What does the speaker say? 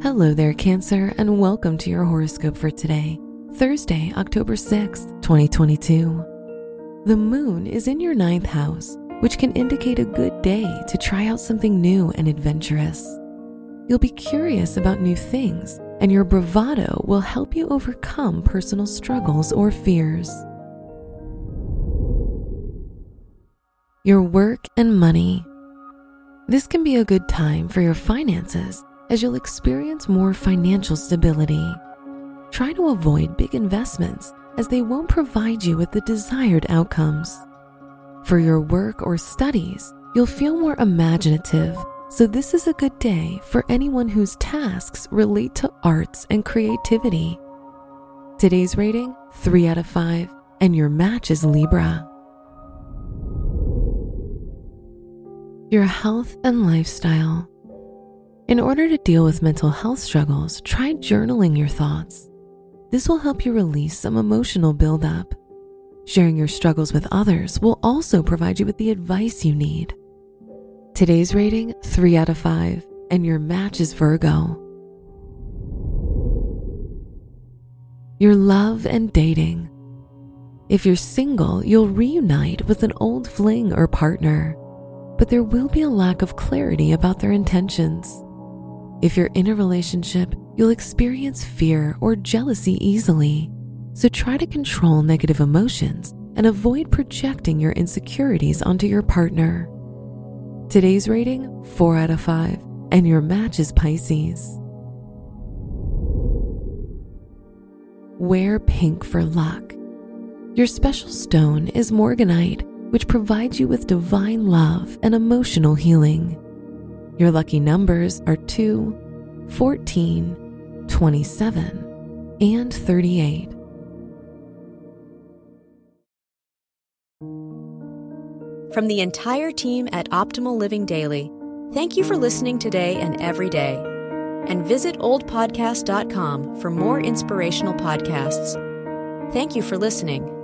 Hello there, Cancer, and welcome to your horoscope for today, Thursday, October 6th, 2022. The moon is in your ninth house, which can indicate a good day to try out something new and adventurous. You'll be curious about new things, and your bravado will help you overcome personal struggles or fears. Your work and money. This can be a good time for your finances as you'll experience more financial stability. Try to avoid big investments as they won't provide you with the desired outcomes. For your work or studies, you'll feel more imaginative, so this is a good day for anyone whose tasks relate to arts and creativity. Today's rating 3 out of 5, and your match is Libra. Your health and lifestyle. In order to deal with mental health struggles, try journaling your thoughts. This will help you release some emotional buildup. Sharing your struggles with others will also provide you with the advice you need. Today's rating 3 out of 5, and your match is Virgo. Your love and dating. If you're single, you'll reunite with an old fling or partner, but there will be a lack of clarity about their intentions. If you're in a relationship, you'll experience fear or jealousy easily. So try to control negative emotions and avoid projecting your insecurities onto your partner. Today's rating 4 out of 5, and your match is Pisces. Wear pink for luck. Your special stone is morganite, which provides you with divine love and emotional healing. Your lucky numbers are 2, 14, 27, and 38. From the entire team at Optimal Living Daily, thank you for listening today and every day. And visit oldpodcast.com for more inspirational podcasts. Thank you for listening.